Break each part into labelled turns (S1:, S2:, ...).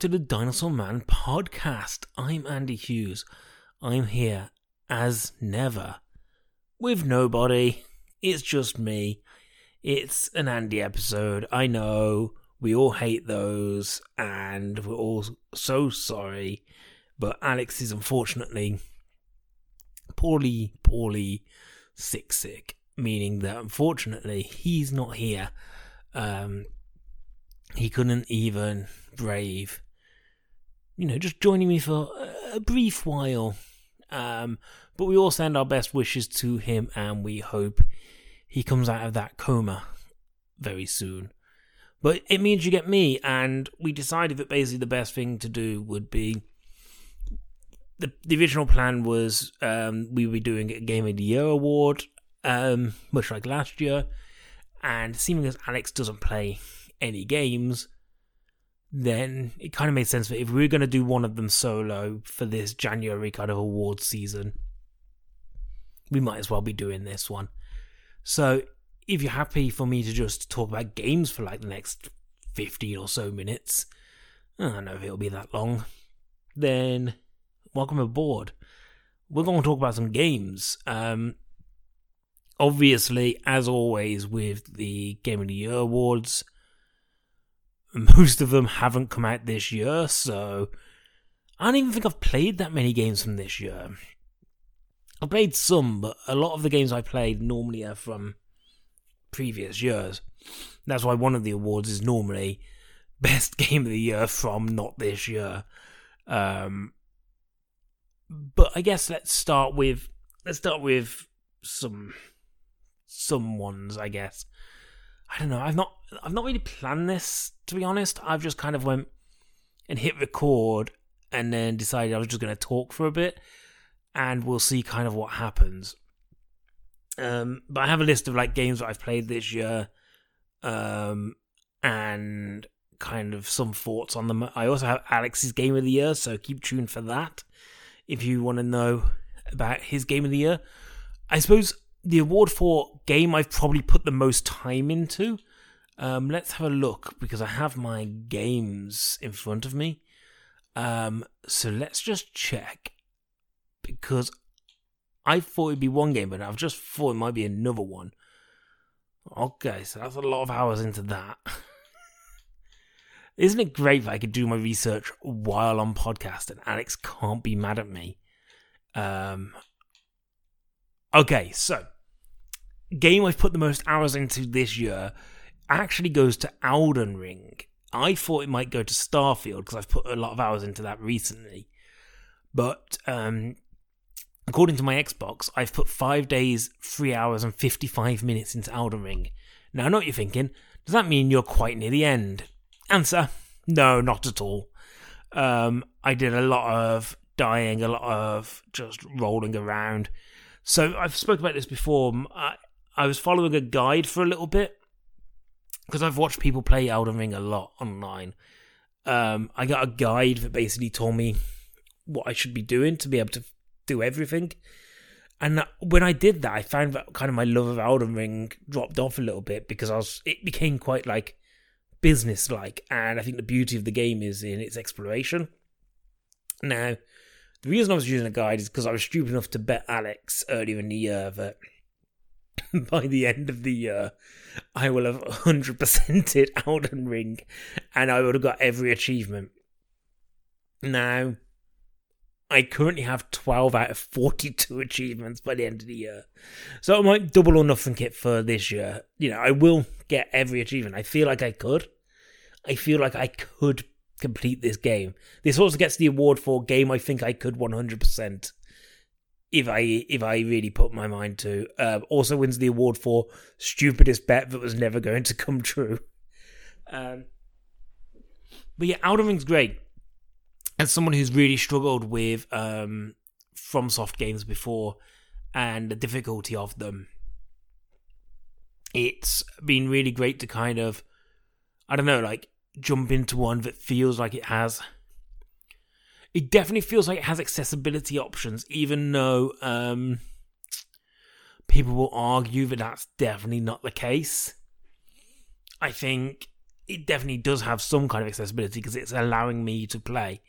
S1: To the Dinosaur Man podcast. I'm Andy Hughes. I'm here as never with nobody. It's just me. It's an Andy episode. I know we all hate those, and we're all so sorry. But Alex is unfortunately poorly, poorly sick, sick, meaning that unfortunately he's not here. Um, he couldn't even brave, you know, just joining me for a brief while. Um, but we all send our best wishes to him, and we hope he comes out of that coma very soon. But it means you get me, and we decided that basically the best thing to do would be. The, the original plan was um, we were doing a Game of the Year award, um, much like last year, and seeming as Alex doesn't play any games, then it kind of made sense that if we were going to do one of them solo for this January kind of award season, we might as well be doing this one. So if you're happy for me to just talk about games for like the next 15 or so minutes, I don't know if it'll be that long, then welcome aboard. We're going to talk about some games. Um, obviously, as always, with the Game of the Year awards, most of them haven't come out this year, so I don't even think I've played that many games from this year. I've played some, but a lot of the games I played normally are from previous years. That's why one of the awards is normally best game of the year from not this year. Um, but I guess let's start with let's start with some some ones, I guess. I don't know. I've not I've not really planned this to be honest. I've just kind of went and hit record and then decided I was just going to talk for a bit and we'll see kind of what happens. Um, but I have a list of like games that I've played this year um, and kind of some thoughts on them. I also have Alex's game of the year, so keep tuned for that if you want to know about his game of the year. I suppose the award for game I've probably put the most time into. Um, let's have a look because I have my games in front of me. Um, so let's just check because I thought it'd be one game, but I've just thought it might be another one. Okay, so that's a lot of hours into that. Isn't it great that I could do my research while on podcast and Alex can't be mad at me? Um, Okay, so game I've put the most hours into this year actually goes to Elden Ring. I thought it might go to Starfield because I've put a lot of hours into that recently. But um, according to my Xbox, I've put five days, three hours, and 55 minutes into Elden Ring. Now, I know what you're thinking. Does that mean you're quite near the end? Answer no, not at all. Um, I did a lot of dying, a lot of just rolling around. So I've spoken about this before. I, I was following a guide for a little bit because I've watched people play Elden Ring a lot online. Um, I got a guide that basically told me what I should be doing to be able to do everything. And when I did that, I found that kind of my love of Elden Ring dropped off a little bit because I was it became quite like business like, and I think the beauty of the game is in its exploration. Now, the reason I was using a guide is because I was stupid enough to bet Alex earlier in the year that by the end of the year, I will have 100%ed Elden Ring and I would have got every achievement. Now, I currently have 12 out of 42 achievements by the end of the year. So I might double or nothing it for this year. You know, I will get every achievement. I feel like I could. I feel like I could complete this game. This also gets the award for game I think I could 100% if I if I really put my mind to. Uh, also wins the award for stupidest bet that was never going to come true. Um, but yeah, Elden Ring's great. As someone who's really struggled with um, FromSoft games before and the difficulty of them, it's been really great to kind of, I don't know, like jump into one that feels like it has it definitely feels like it has accessibility options even though um, people will argue that that's definitely not the case i think it definitely does have some kind of accessibility because it's allowing me to play.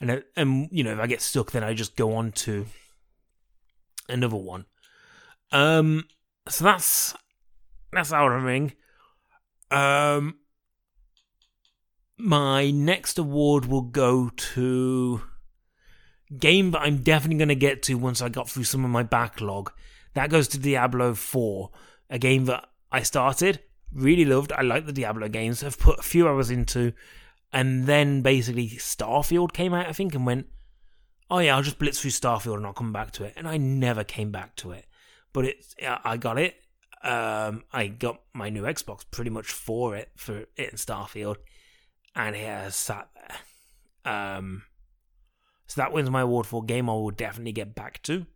S1: And and you know, if I get stuck, then I just go on to another one. Um, so that's that's Elden Ring. Um, my next award will go to game that I'm definitely going to get to once I got through some of my backlog. That goes to Diablo 4, a game that I started, really loved. I like the Diablo games. I've put a few hours into, and then basically Starfield came out, I think, and went, "Oh yeah, I'll just blitz through Starfield and I'll come back to it." And I never came back to it, but it, I got it. Um, I got my new Xbox pretty much for it for it and Starfield, and it has sat there. Um, so that wins my award for game I will definitely get back to.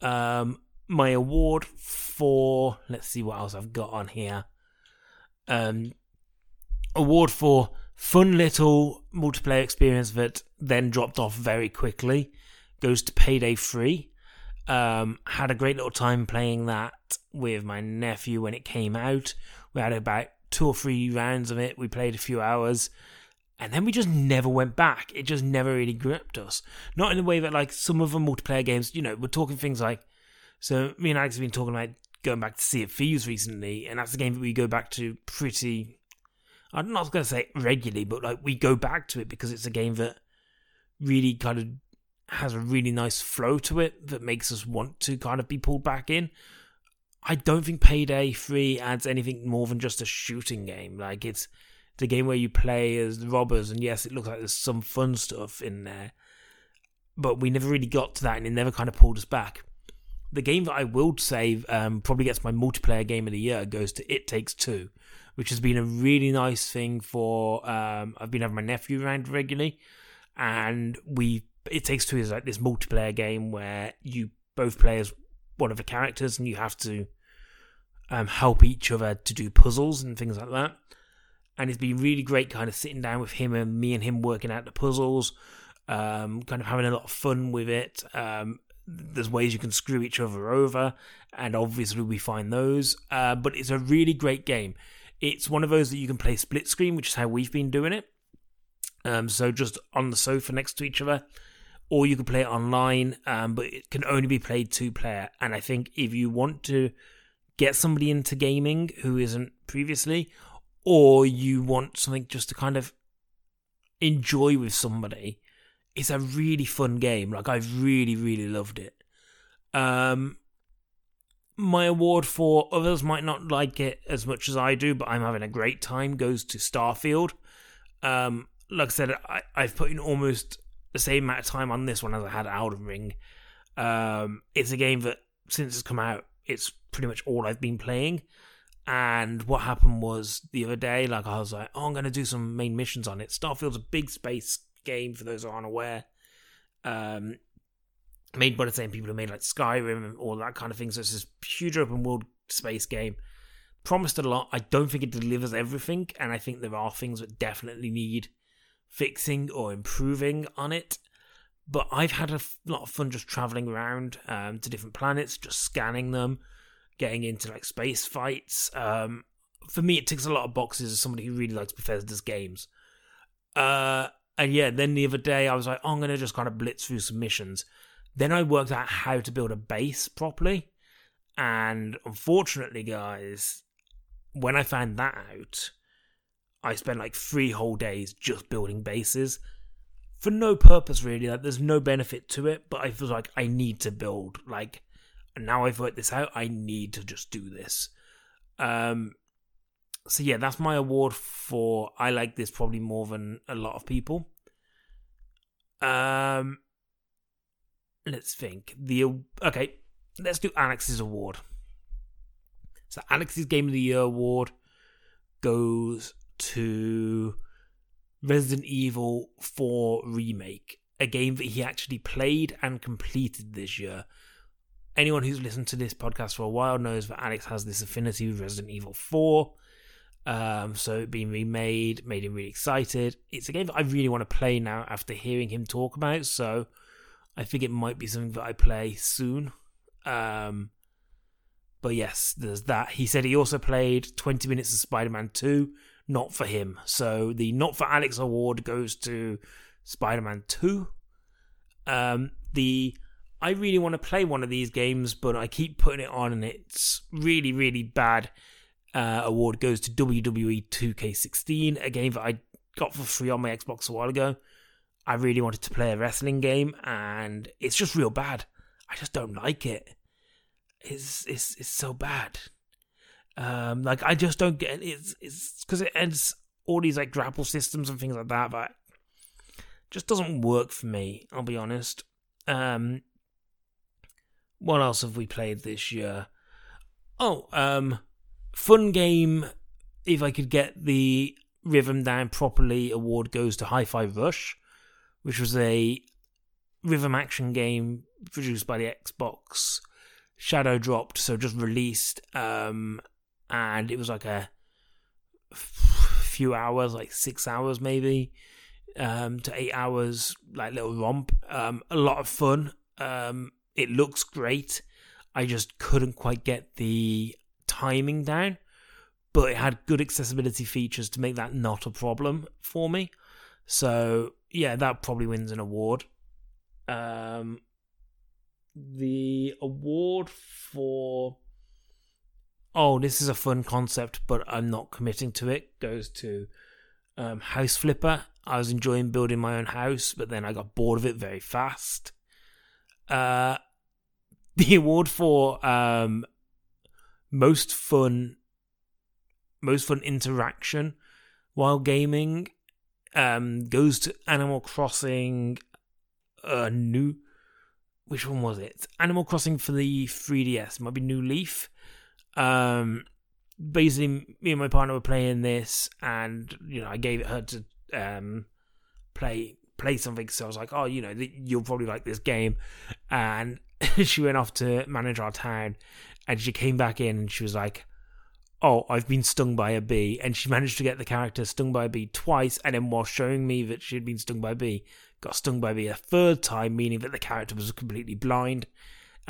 S1: Um, my award for let's see what else I've got on here. Um, award for fun little multiplayer experience that then dropped off very quickly goes to Payday Three. Um, had a great little time playing that with my nephew when it came out. We had about two or three rounds of it. We played a few hours and then we just never went back. It just never really gripped us. Not in the way that like some of the multiplayer games, you know, we're talking things like. So me and Alex have been talking about going back to Sea of Thieves recently, and that's a game that we go back to pretty. I'm not going to say regularly, but like we go back to it because it's a game that really kind of has a really nice flow to it that makes us want to kind of be pulled back in. I don't think Payday 3 adds anything more than just a shooting game. Like it's the game where you play as robbers, and yes, it looks like there's some fun stuff in there, but we never really got to that, and it never kind of pulled us back. The game that I will say um, probably gets my multiplayer game of the year goes to It Takes Two, which has been a really nice thing for. Um, I've been having my nephew around regularly, and we It Takes Two is like this multiplayer game where you both play as one of the characters, and you have to um, help each other to do puzzles and things like that. And it's been really great kind of sitting down with him and me and him working out the puzzles um, kind of having a lot of fun with it. Um, there's ways you can screw each other over and obviously we find those. Uh, but it's a really great game. It's one of those that you can play split screen which is how we've been doing it. Um, so just on the sofa next to each other or you can play it online um, but it can only be played two player and i think if you want to get somebody into gaming who isn't previously or you want something just to kind of enjoy with somebody, it's a really fun game. Like I've really, really loved it. Um, my award for others might not like it as much as I do, but I'm having a great time goes to Starfield. Um, like I said, I, I've put in almost the same amount of time on this one as I had Elden Ring. Um, it's a game that since it's come out, it's pretty much all I've been playing. And what happened was the other day, like I was like, oh, I'm going to do some main missions on it. Starfield's a big space game for those who aren't aware. Um, made by the same people who made like Skyrim and all that kind of thing. So it's this huge open world space game. Promised a lot. I don't think it delivers everything, and I think there are things that definitely need fixing or improving on it. But I've had a lot of fun just traveling around um, to different planets, just scanning them, getting into like space fights. Um, for me, it ticks a lot of boxes as somebody who really likes Bethesda's games. Uh, and yeah, then the other day I was like, oh, I'm gonna just kind of blitz through some missions. Then I worked out how to build a base properly, and unfortunately, guys, when I found that out, I spent like three whole days just building bases for no purpose really. Like, there's no benefit to it, but I feel like I need to build like now I've worked this out, I need to just do this. Um, so yeah, that's my award for I like this probably more than a lot of people. Um, let's think. The okay, let's do Alex's award. So Alex's Game of the Year award goes to Resident Evil 4 remake, a game that he actually played and completed this year anyone who's listened to this podcast for a while knows that Alex has this affinity with Resident Evil 4. Um, so being remade made him really excited. It's a game that I really want to play now after hearing him talk about. So I think it might be something that I play soon. Um, but yes, there's that. He said he also played 20 minutes of Spider Man 2, not for him. So the not for Alex award goes to Spider-Man 2. Um, the I really want to play one of these games, but I keep putting it on and it's really, really bad. Uh, award goes to WWE 2K16, a game that I got for free on my Xbox a while ago. I really wanted to play a wrestling game, and it's just real bad. I just don't like it. It's it's it's so bad. Um, like I just don't get it. It's it's because it ends all these like grapple systems and things like that, but just doesn't work for me. I'll be honest. Um, what else have we played this year? Oh, um, fun game. If I could get the rhythm down properly, award goes to Hi-Fi Rush, which was a rhythm action game produced by the Xbox. Shadow dropped, so just released, um, and it was like a few hours, like six hours maybe, um, to eight hours, like little romp. Um, a lot of fun. Um, it looks great. I just couldn't quite get the timing down, but it had good accessibility features to make that not a problem for me. So yeah, that probably wins an award. Um, the award for oh, this is a fun concept, but I'm not committing to it goes to um, House Flipper. I was enjoying building my own house, but then I got bored of it very fast. Uh, the award for um, most fun, most fun interaction while gaming um, goes to Animal Crossing. Uh, new, which one was it? Animal Crossing for the 3DS. It might be New Leaf. Um, basically, me and my partner were playing this, and you know, I gave it her to um play play something. So I was like, oh, you know, you'll probably like this game, and she went off to manage our town, and she came back in, and she was like. Oh, I've been stung by a bee, and she managed to get the character stung by a bee twice, and then while showing me that she had been stung by a bee, got stung by a bee a third time, meaning that the character was completely blind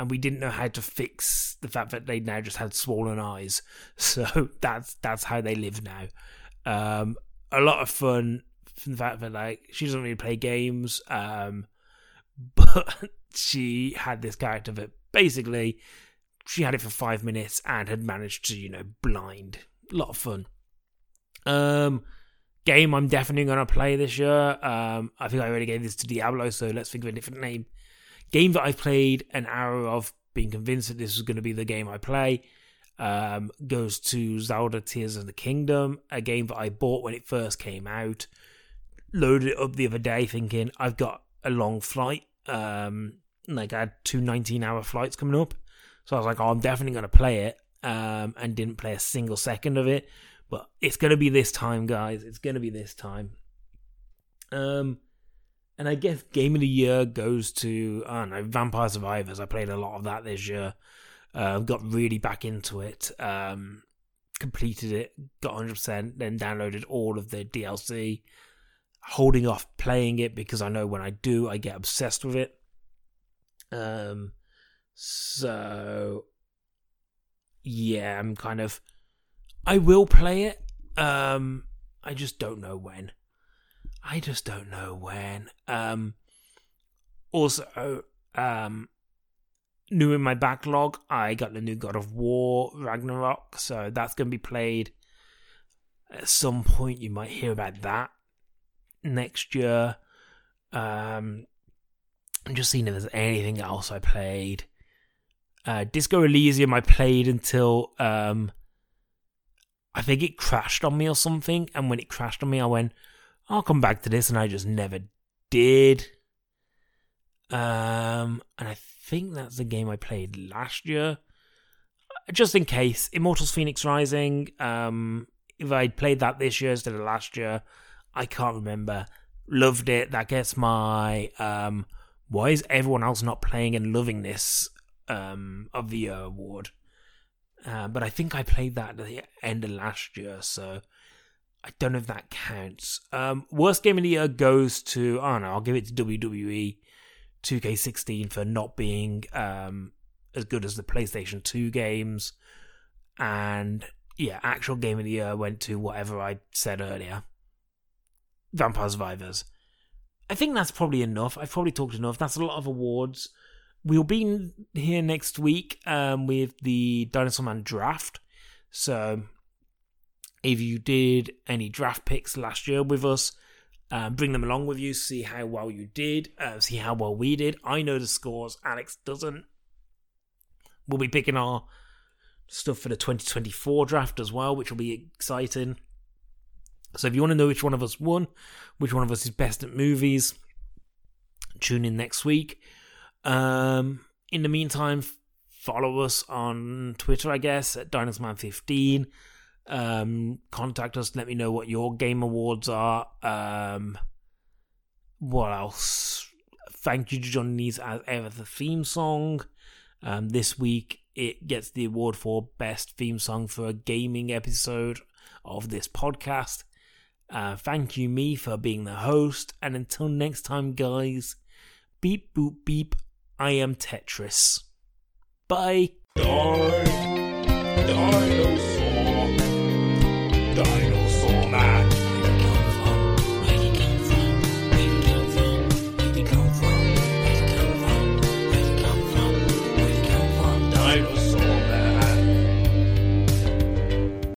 S1: and we didn't know how to fix the fact that they now just had swollen eyes. So that's that's how they live now. Um, a lot of fun from the fact that like she doesn't really play games, um, but she had this character that basically she had it for five minutes and had managed to you know blind. A lot of fun. Um, game I'm definitely gonna play this year. Um, I think I already gave this to Diablo, so let's think of a different name game that I've played an hour of, being convinced that this is going to be the game I play, um, goes to Zelda Tears of the Kingdom, a game that I bought when it first came out. Loaded it up the other day thinking I've got a long flight. Um, like I had two 19 hour flights coming up. So I was like, oh, I'm definitely going to play it. Um, and didn't play a single second of it. But it's going to be this time, guys. It's going to be this time. Um, and I guess game of the year goes to I don't know Vampire Survivors. I played a lot of that this year. Uh, got really back into it. Um, completed it, got 100%, then downloaded all of the DLC. Holding off playing it because I know when I do, I get obsessed with it. Um, so yeah, I'm kind of. I will play it. Um, I just don't know when. I just don't know when. Um, also, um, new in my backlog, I got the new God of War Ragnarok, so that's going to be played at some point. You might hear about that next year. Um, I'm just seeing if there's anything else I played. Uh, Disco Elysium I played until um, I think it crashed on me or something, and when it crashed on me, I went, I'll come back to this, and I just never did. Um, and I think that's the game I played last year. Just in case, Immortals Fenyx Rising. Um, if I played that this year instead of last year, I can't remember. Loved it. That gets my um, why is everyone else not playing and loving this um of the year award. Uh, but I think I played that at the end of last year, so I don't know if that counts. Um, worst game of the year goes to I don't know. I'll give it to WWE 2K16 for not being um, as good as the PlayStation 2 games, and yeah, actual game of the year went to whatever I said earlier. Vampire Survivors. I think that's probably enough. I've probably talked enough. That's a lot of awards. We'll be here next week um, with the Dinosaur Man draft. So, if you did any draft picks last year with us, um, bring them along with you, see how well you did, uh, see how well we did. I know the scores, Alex doesn't. We'll be picking our stuff for the 2024 draft as well, which will be exciting. So if you want to know which one of us won, which one of us is best at movies, tune in next week. Um, in the meantime, follow us on Twitter, I guess, at DinosaurMan15. Um, contact us, let me know what your game awards are. Um, what else? Thank you to as ever the theme song. Um, this week it gets the award for best theme song for a gaming episode of this podcast. Uh, thank you, me, for being the host. And until next time, guys, beep boop beep, I am Tetris. Bye.
S2: Dinosaur.